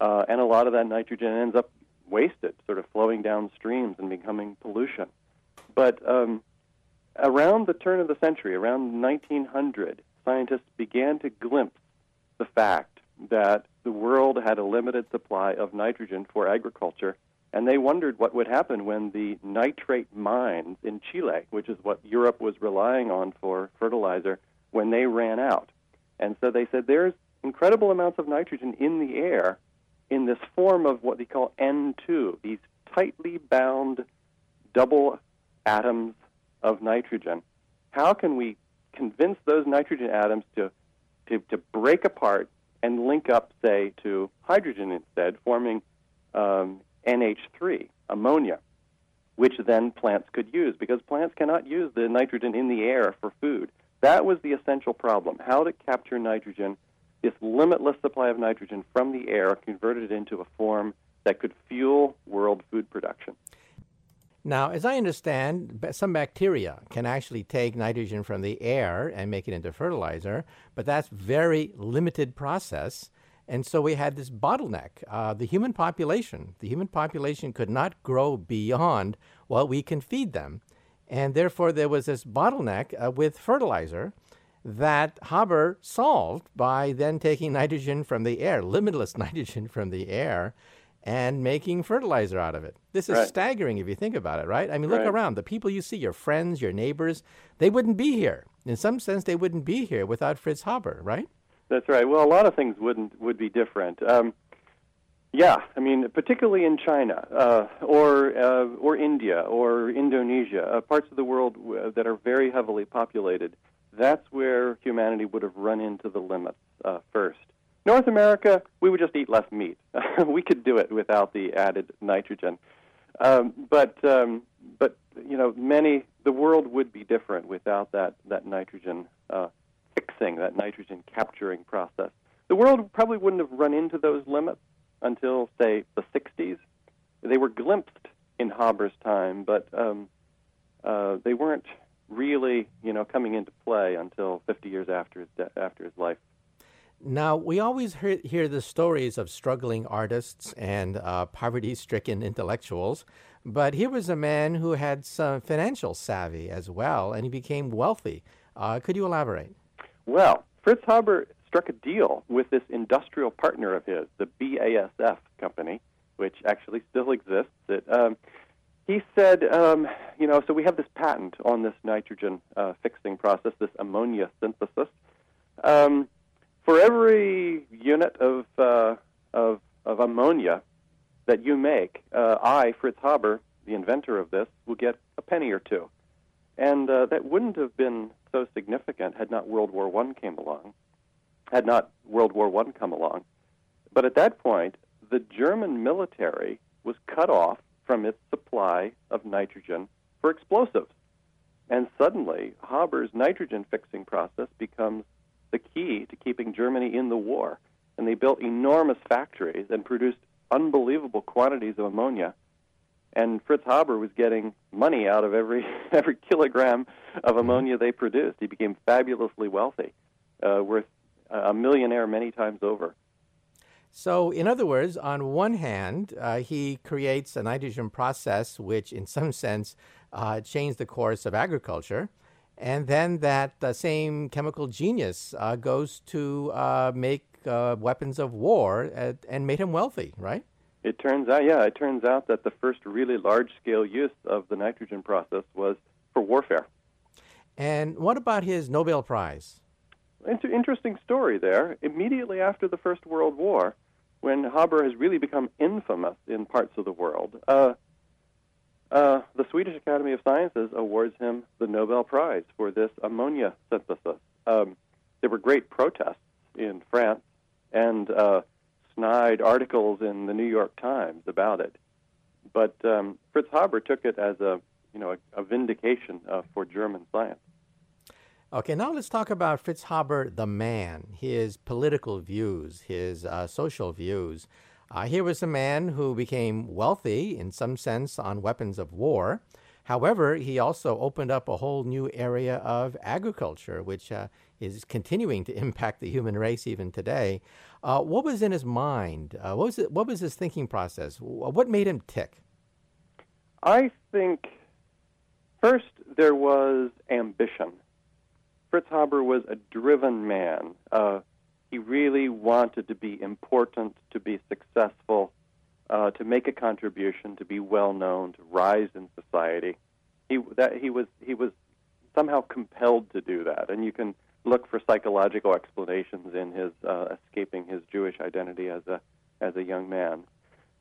Uh, and a lot of that nitrogen ends up wasted, sort of flowing down streams and becoming pollution. But um, around the turn of the century, around 1900, scientists began to glimpse the fact that the world had a limited supply of nitrogen for agriculture, and they wondered what would happen when the nitrate mines in Chile, which is what Europe was relying on for fertilizer, when they ran out. And so they said there's incredible amounts of nitrogen in the air in this form of what they call N2, these tightly bound double atoms of nitrogen. How can we convince those nitrogen atoms to, to, to break apart and link up, say, to hydrogen instead, forming um, NH3, ammonia, which then plants could use because plants cannot use the nitrogen in the air for food. That was the essential problem how to capture nitrogen, this limitless supply of nitrogen from the air, convert it into a form that could fuel world food production. Now, as I understand, some bacteria can actually take nitrogen from the air and make it into fertilizer, but that's very limited process. And so we had this bottleneck. Uh, the human population, the human population could not grow beyond what we can feed them. And therefore, there was this bottleneck uh, with fertilizer that Haber solved by then taking nitrogen from the air, limitless *laughs* nitrogen from the air, and making fertilizer out of it. This is right. staggering if you think about it, right? I mean, look right. around. The people you see, your friends, your neighbors, they wouldn't be here. In some sense, they wouldn't be here without Fritz Haber, right? That's right. Well, a lot of things wouldn't would be different. Um, yeah, I mean, particularly in China uh, or uh, or India or Indonesia, uh, parts of the world w- that are very heavily populated. That's where humanity would have run into the limits uh, first. North America, we would just eat less meat. *laughs* we could do it without the added nitrogen. Um, but um, but you know, many the world would be different without that that nitrogen uh, fixing, that nitrogen capturing process. The world probably wouldn't have run into those limits until, say, the 60s. They were glimpsed in Haber's time, but um, uh, they weren't really, you know, coming into play until 50 years after his de- after his life. Now, we always hear, hear the stories of struggling artists and uh, poverty stricken intellectuals, but here was a man who had some financial savvy as well, and he became wealthy. Uh, could you elaborate? Well, Fritz Haber struck a deal with this industrial partner of his, the BASF company, which actually still exists. Um, he said, um, you know, so we have this patent on this nitrogen uh, fixing process, this ammonia synthesis. Um, for every unit of, uh, of, of ammonia that you make, uh, I, Fritz Haber, the inventor of this, will get a penny or two. And uh, that wouldn't have been so significant had not World War One came along, had not World War One come along. But at that point, the German military was cut off from its supply of nitrogen for explosives. And suddenly, Haber's nitrogen fixing process becomes the key to keeping Germany in the war. And they built enormous factories and produced unbelievable quantities of ammonia. And Fritz Haber was getting money out of every *laughs* every kilogram of ammonia they produced. He became fabulously wealthy, uh, worth a millionaire many times over. So, in other words, on one hand, uh, he creates a nitrogen process which, in some sense, uh, changed the course of agriculture. And then that uh, same chemical genius uh, goes to uh, make uh, weapons of war at, and made him wealthy, right? It turns out, yeah, it turns out that the first really large scale use of the nitrogen process was for warfare. And what about his Nobel Prize? It's an interesting story there. Immediately after the First World War, when Haber has really become infamous in parts of the world, uh, the Swedish Academy of Sciences awards him the Nobel Prize for this ammonia synthesis. Um, there were great protests in France and uh, snide articles in the New York Times about it. But um, Fritz Haber took it as a, you know, a, a vindication uh, for German science. Okay, now let's talk about Fritz Haber, the man, his political views, his uh, social views. Uh, here was a man who became wealthy, in some sense, on weapons of war. However, he also opened up a whole new area of agriculture, which uh, is continuing to *laughs* impact the human race even today. Uh, what was in his mind? Uh, what was it, what was his thinking process? What made him tick? I think first there was ambition. Fritz Haber was a driven man. Uh, he really wanted to be important, to be successful, uh, to make a contribution, to be well known, to rise in society. He that he was he was somehow compelled to do that, and you can look for psychological explanations in his uh, escaping his Jewish identity as a as a young man.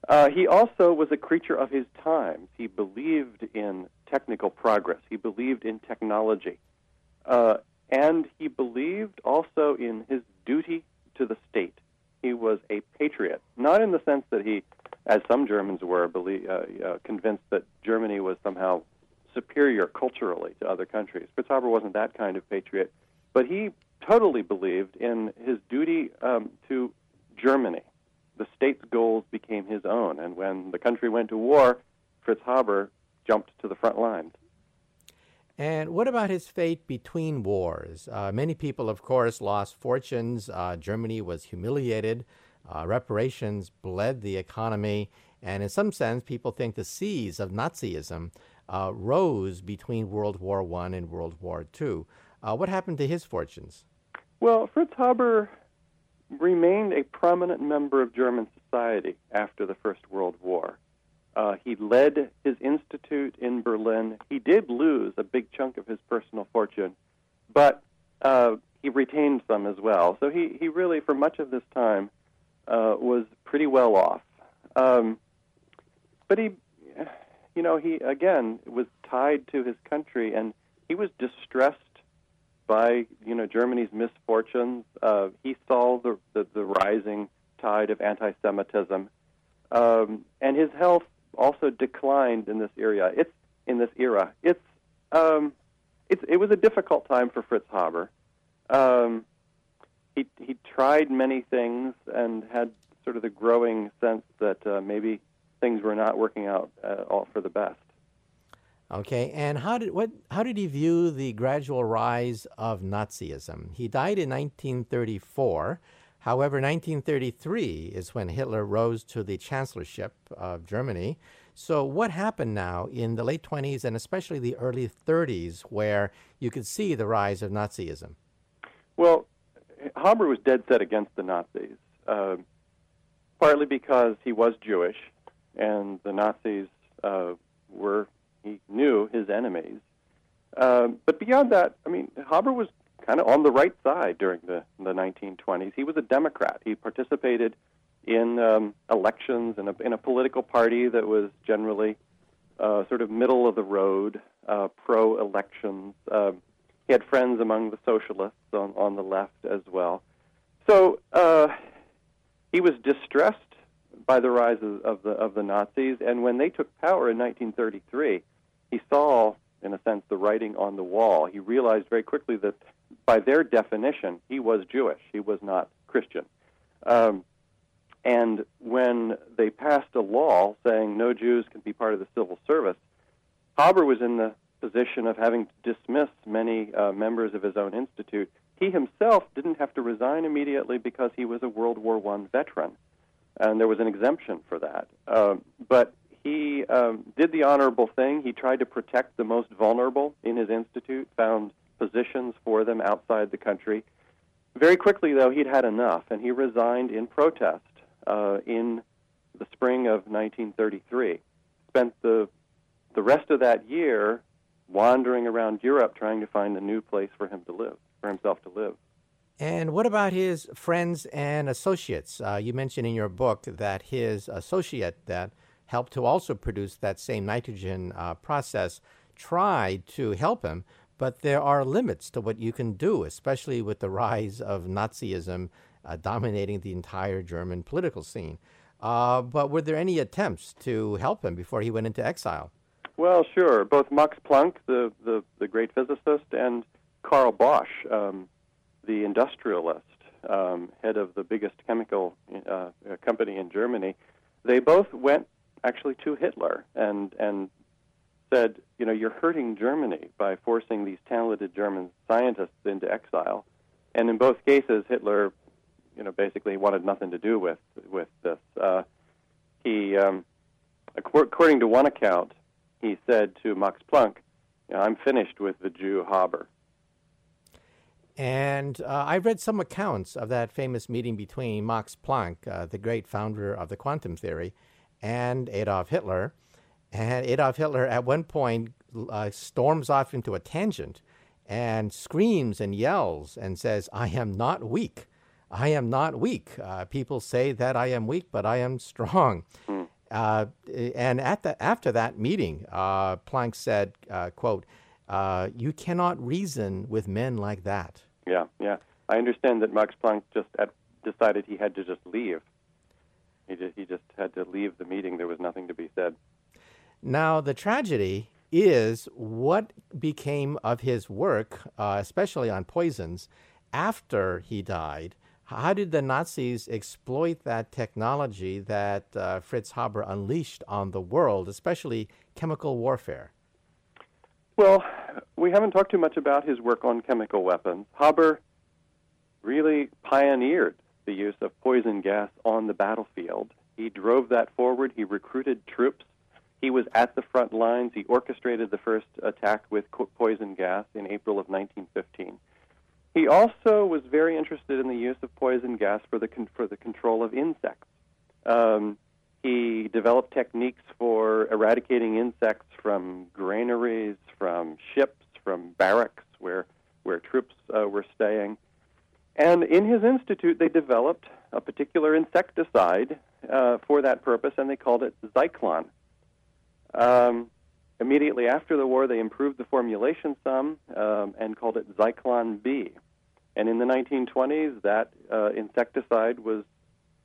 Uh, he also was a creature of his times. He believed in technical progress. He believed in technology. Uh, and he believed also in his duty to the state. He was a patriot, not in the sense that he, as some Germans were, believe, uh, uh, convinced that Germany was somehow superior culturally to other countries. Fritz Haber wasn't that kind of patriot, but he totally believed in his duty um, to Germany. The state's goals became his own, and when the country went to war, Fritz Haber jumped to the front lines. And what about his fate between wars? Uh, many people, of course, lost fortunes. Uh, Germany was humiliated. Uh, reparations bled the economy. And in some sense, people think the seas of Nazism uh, rose between World War I and World War II. Uh, what happened to his fortunes? Well, Fritz Haber remained a prominent member of German society after the First World War. Uh, he led his institute in Berlin. He did lose a big chunk of his personal fortune, but uh, he retained some as well. So he, he really, for much of this time, uh, was pretty well off. Um, but he, you know, he again was tied to his country, and he was distressed by you know Germany's misfortunes. Uh, he saw the, the, the rising tide of anti-Semitism, um, and his health also declined in this area. It's in this era. It's um, it, it was a difficult time for Fritz Haber. Um, he he tried many things and had sort of the growing sense that uh, maybe things were not working out uh, all for the best. Okay, and how did what how did he view the gradual rise of Nazism? He died in 1934. However, 1933 is when Hitler rose to the chancellorship of Germany. So, what happened now in the late 20s and especially the early 30s, where you could see the rise of Nazism? Well, Haber was dead set against the Nazis, uh, partly because he was Jewish, and the Nazis uh, were, he knew, his enemies. Uh, but beyond that, I mean, Haber was kind of on the right side during the, the 1920s. He was a Democrat. He participated in um, elections in a, in a political party that was generally uh, sort of middle of the road, uh, pro elections. Uh, he had friends among the socialists on, on the left as well. So uh, he was distressed by the rise of, of the of the Nazis, and when they took power in 1933, he saw, in a sense, the writing on the wall. He realized very quickly that, by their definition, he was Jewish. He was not Christian. Um, and when they passed a law saying no Jews can be part of the civil service, Haber was in the position of having to dismiss many uh, members of his own institute. He himself didn't have to resign immediately because he was a World War I veteran, and there was an exemption for that. Uh, but he um, did the honorable thing. He tried to protect the most vulnerable in his institute, found positions for them outside the country. Very quickly, though, he'd had enough, and he resigned in protest uh, in the spring of 1933. Spent the the rest of that year wandering around Europe trying to find a new place for him to live, for himself to live. And what about his friends and associates? Uh, you mentioned in your book that his associate that helped to also produce that same nitrogen uh, process tried to help him, but there are limits to what you can do, especially with the rise of Nazism uh, dominating the entire German political scene. Uh, but were there any attempts to help him before he went into exile? Well, sure. Both Max Planck, the, the, the great physicist, and Karl Bosch, um, the industrialist, um, head of the biggest chemical uh, company in Germany, they both went actually to Hitler and and said, you know, you're hurting Germany by forcing these talented German scientists into exile. And in both cases, Hitler you know, basically wanted nothing to do with with this. Uh, he, um, according to one account, he said to Max Planck, you know, "I'm finished with the Jew Haber." And uh, I read some accounts of that famous meeting between Max Planck, uh, the great founder of the quantum theory, and Adolf Hitler. And Adolf Hitler, at one point, uh, storms off into a tangent and screams and yells and says, I am not weak. I am not weak. Uh, people say that I am weak, but I am strong. Mm. Uh, and at the, after that meeting, uh, Planck said, uh, "quote uh, You cannot reason with men like that." Yeah, yeah. I understand that Max Planck just decided he had to just leave. He just, he just had to leave the meeting. There was nothing to be said. Now the tragedy is what became of his work, uh, especially on poisons, after he died. How did the Nazis exploit that technology that uh, Fritz Haber unleashed on the world, especially chemical warfare? Well, we haven't talked too much about his work on chemical weapons. Haber really pioneered the use of poison gas on the battlefield. He drove that forward. He recruited troops. He was at the front lines. He orchestrated the first attack with poison gas in April of 1915. He also was very interested in the use of poison gas for the con- for the control of insects. Um, he developed techniques for eradicating insects from granaries, from ships, from barracks where where troops uh, were staying. And in his institute, they developed a particular insecticide uh, for that purpose, and they called it Zyklon. Um, Immediately after the war, they improved the formulation some um, and called it Zyklon B. And in the 1920s, that uh, insecticide was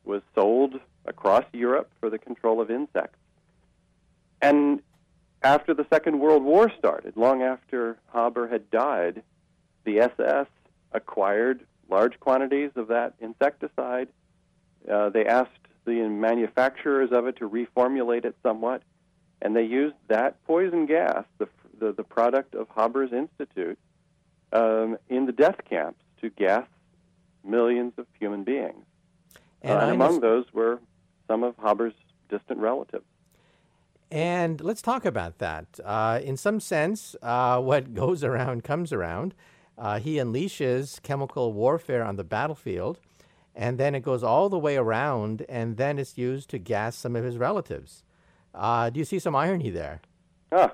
was sold across Europe for the control of insects. And after the Second World War started, long after Haber had died, the SS acquired large quantities of that insecticide. Uh, they asked the manufacturers of it to reformulate it somewhat, and they used that poison gas, the, the, the product of Haber's Institute, um, in the death camps to gas millions of human beings. And, uh, and among those were some of Haber's distant relatives. And let's talk about that. Uh, in some sense, uh, what *laughs* goes around comes around. Uh, he unleashes chemical warfare on the battlefield, and then it goes all the way around, and then it's used to gas some of his relatives. Uh, do you see some irony there? Ah,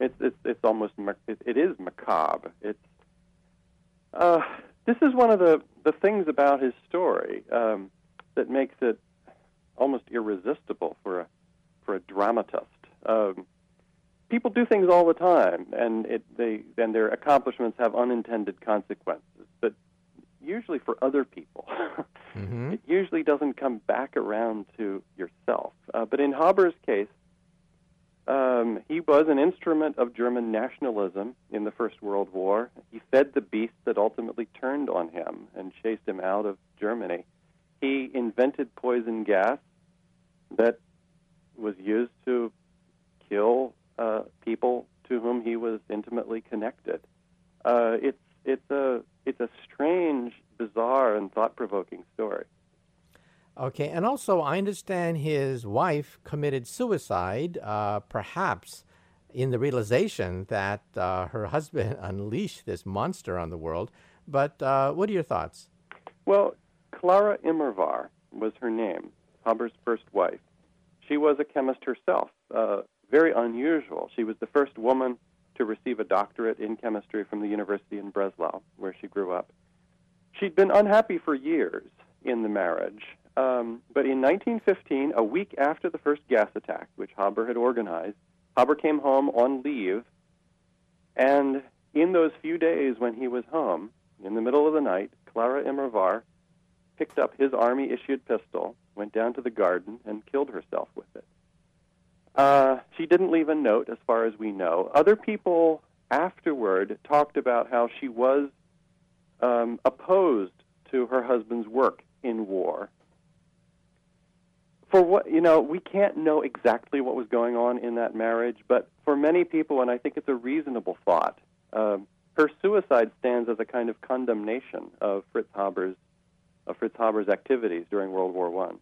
it's it's, it's almost it, it is macabre. It's uh, this is one of the the things about his story um, that makes it almost irresistible for a for a dramatist. Um, people do things all the time, and it, they and their accomplishments have unintended consequences. But usually for other people, mm-hmm. *laughs* it usually doesn't come back around to yourself. Uh, but in Haber's case, um, he was an instrument of German nationalism in the First World War. He fed the beast that ultimately turned on him and chased him out of Germany. He invented poison gas that was used to kill uh, people to whom he was intimately connected. Uh, it's it's a it's a strange, bizarre, and thought-provoking story. Okay, and also I understand his wife committed suicide, uh, perhaps in the realization that uh, her husband *laughs* unleashed this monster on the world. But uh, what are your thoughts? Well, Clara Immerwahr was her name, Haber's first wife. She was a chemist herself, uh, very unusual. She was the first woman to receive a doctorate in chemistry from the University in Breslau, where she grew up. She'd been unhappy for years in the marriage, um, but in 1915, a week after the first gas attack, which Haber had organized, Haber came home on leave, and in those few days when he was home, in the middle of the night, Clara Immerwahr picked up his army issued pistol, went down to the garden, and killed herself with it. Uh, she didn't leave a note, as far as we know. Other people afterward talked about how she was um, opposed to her husband's work in war. For what you know, we can't know exactly what was going on in that marriage, but for many people, and I think it's a reasonable thought, uh, her suicide stands as a kind of condemnation of Fritz Haber's of Fritz Haber's activities during World War One.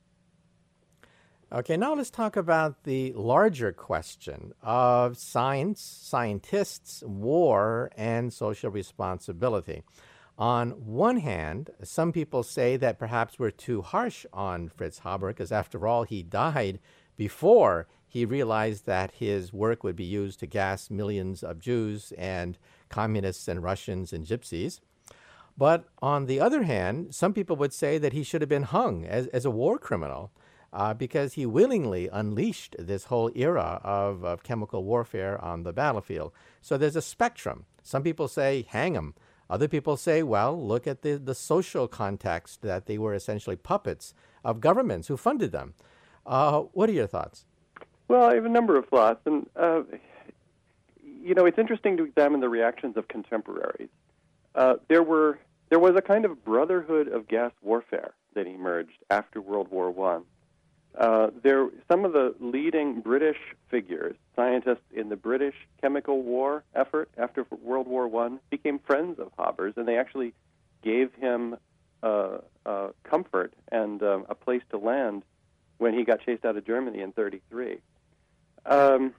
Okay, now let's talk about the larger question of science, scientists, war, and social responsibility. On one hand, some people say that perhaps we're too harsh on Fritz Haber because, after all, he died before he realized that his work would be used to gas millions of Jews and communists and Russians and gypsies. But on the other hand, some people would say that he should have been hung as, as a war criminal uh, because he willingly unleashed this whole era of, of chemical warfare on the battlefield. So there's a spectrum. Some people say, hang him. Other people say, well, look at the, the social context that they were essentially puppets of governments who funded them. Uh, what are your thoughts? Well, I have a number of thoughts. And, uh, you know, it's interesting to examine the reactions of contemporaries. Uh, there were there was a kind of brotherhood of gas warfare that emerged after World War One. Uh, there, some of the leading British figures, scientists in the British chemical war effort after World War One, became friends of Haber's, and they actually gave him uh, uh, comfort and um, a place to land when he got chased out of Germany in '33. Um,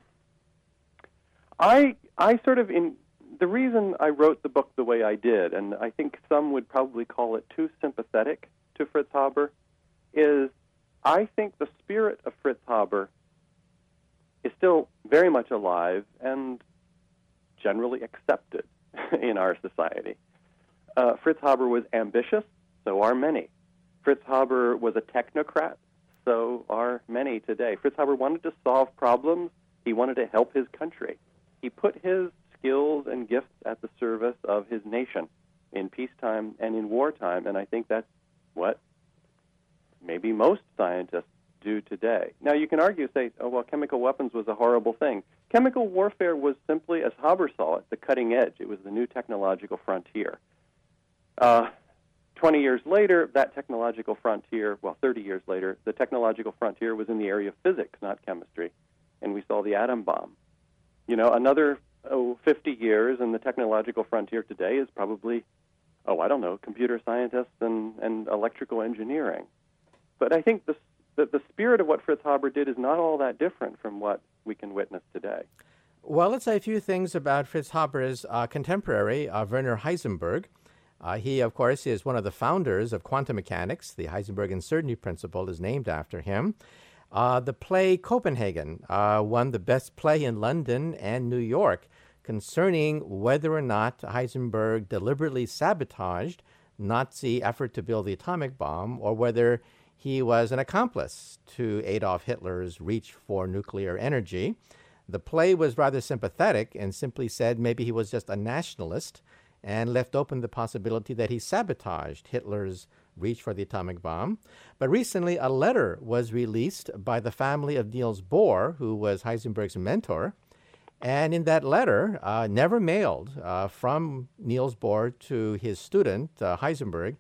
I, I sort of in the reason I wrote the book the way I did, and I think some would probably call it too sympathetic to Fritz Haber, is I think the spirit of Fritz Haber is still very much alive and generally accepted *laughs* in our society. Uh, Fritz Haber was ambitious, so are many. Fritz Haber was a technocrat, so are many today. Fritz Haber wanted to solve problems, he wanted to help his country. He put his skills and gifts at the service of his nation in peacetime and in wartime, and I think that's what maybe most scientists do today. Now, you can argue, say, oh, well, chemical weapons was a horrible thing. Chemical warfare was simply, as Haber saw it, the cutting edge. It was the new technological frontier. Uh, 20 years later, that technological frontier, well, 30 years later, the technological frontier was in the area of physics, not chemistry. And we saw the atom bomb. You know, another oh, 50 years, and the technological frontier today is probably, oh, I don't know, computer scientists and, and electrical engineering. But I think the, the, the spirit of what Fritz Haber did is not all that different from what we can witness today. Well, let's say a few things about Fritz Haber's uh, contemporary, uh, Werner Heisenberg. Uh, he, of course, is one of the founders of quantum mechanics. The Heisenberg uncertainty principle is named after him. Uh, the play Copenhagen uh, won the best play in London and New York concerning whether or not Heisenberg deliberately sabotaged Nazi effort to build the atomic bomb or whether he was an accomplice to Adolf Hitler's reach for nuclear energy. The play was rather sympathetic and simply said maybe he was just a nationalist and left open the possibility that he sabotaged Hitler's reach for the atomic bomb. But recently, a letter was released by the family of Niels Bohr, who was Heisenberg's mentor. And in that letter, uh, never mailed uh, from Niels Bohr to his student, uh, Heisenberg,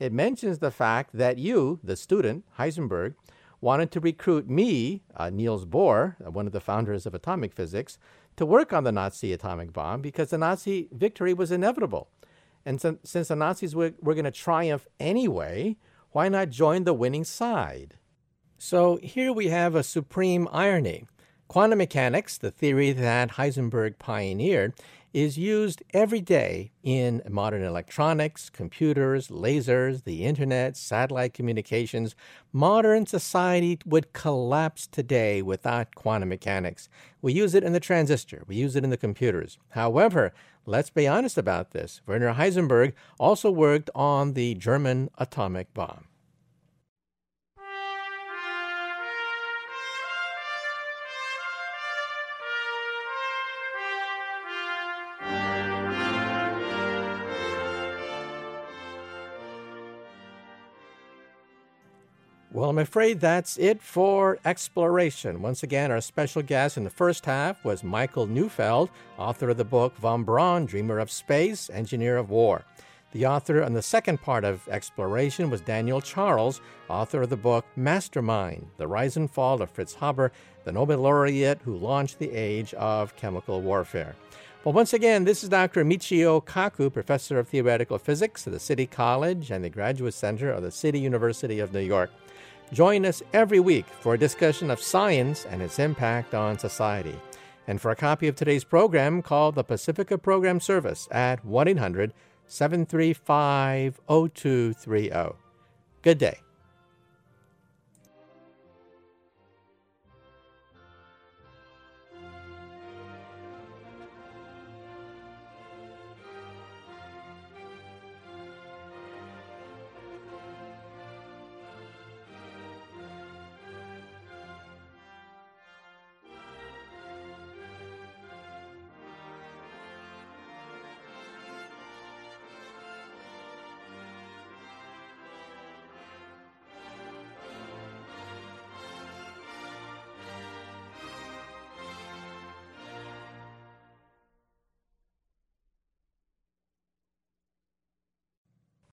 it mentions the fact that you, the student, Heisenberg, wanted to recruit me, uh, Niels Bohr, uh, one of the founders of atomic physics, to work on the Nazi atomic bomb because the Nazi victory was inevitable. And so, since the Nazis were, were going to triumph anyway, why not join the winning side? So here we have a supreme irony. Quantum mechanics, the theory that Heisenberg pioneered, is used every day in modern electronics, computers, lasers, the internet, satellite communications. Modern society would collapse today without quantum mechanics. We use it in the transistor, we use it in the computers. However, let's be honest about this. Werner Heisenberg also worked on the German atomic bomb. Well, I'm afraid that's it for exploration. Once again, our special guest in the first half was Michael Neufeld, author of the book Von Braun, Dreamer of Space, Engineer of War. The author on the second part of exploration was Daniel Charles, author of the book Mastermind The Rise and Fall of Fritz Haber, the Nobel laureate who launched the age of chemical warfare. Well, once again, this is Dr. Michio Kaku, professor of theoretical physics at the City College and the Graduate Center of the City University of New York. Join us every week for a discussion of science and its impact on society. And for a copy of today's program, call the Pacifica Program Service at 1 800 735 0230. Good day.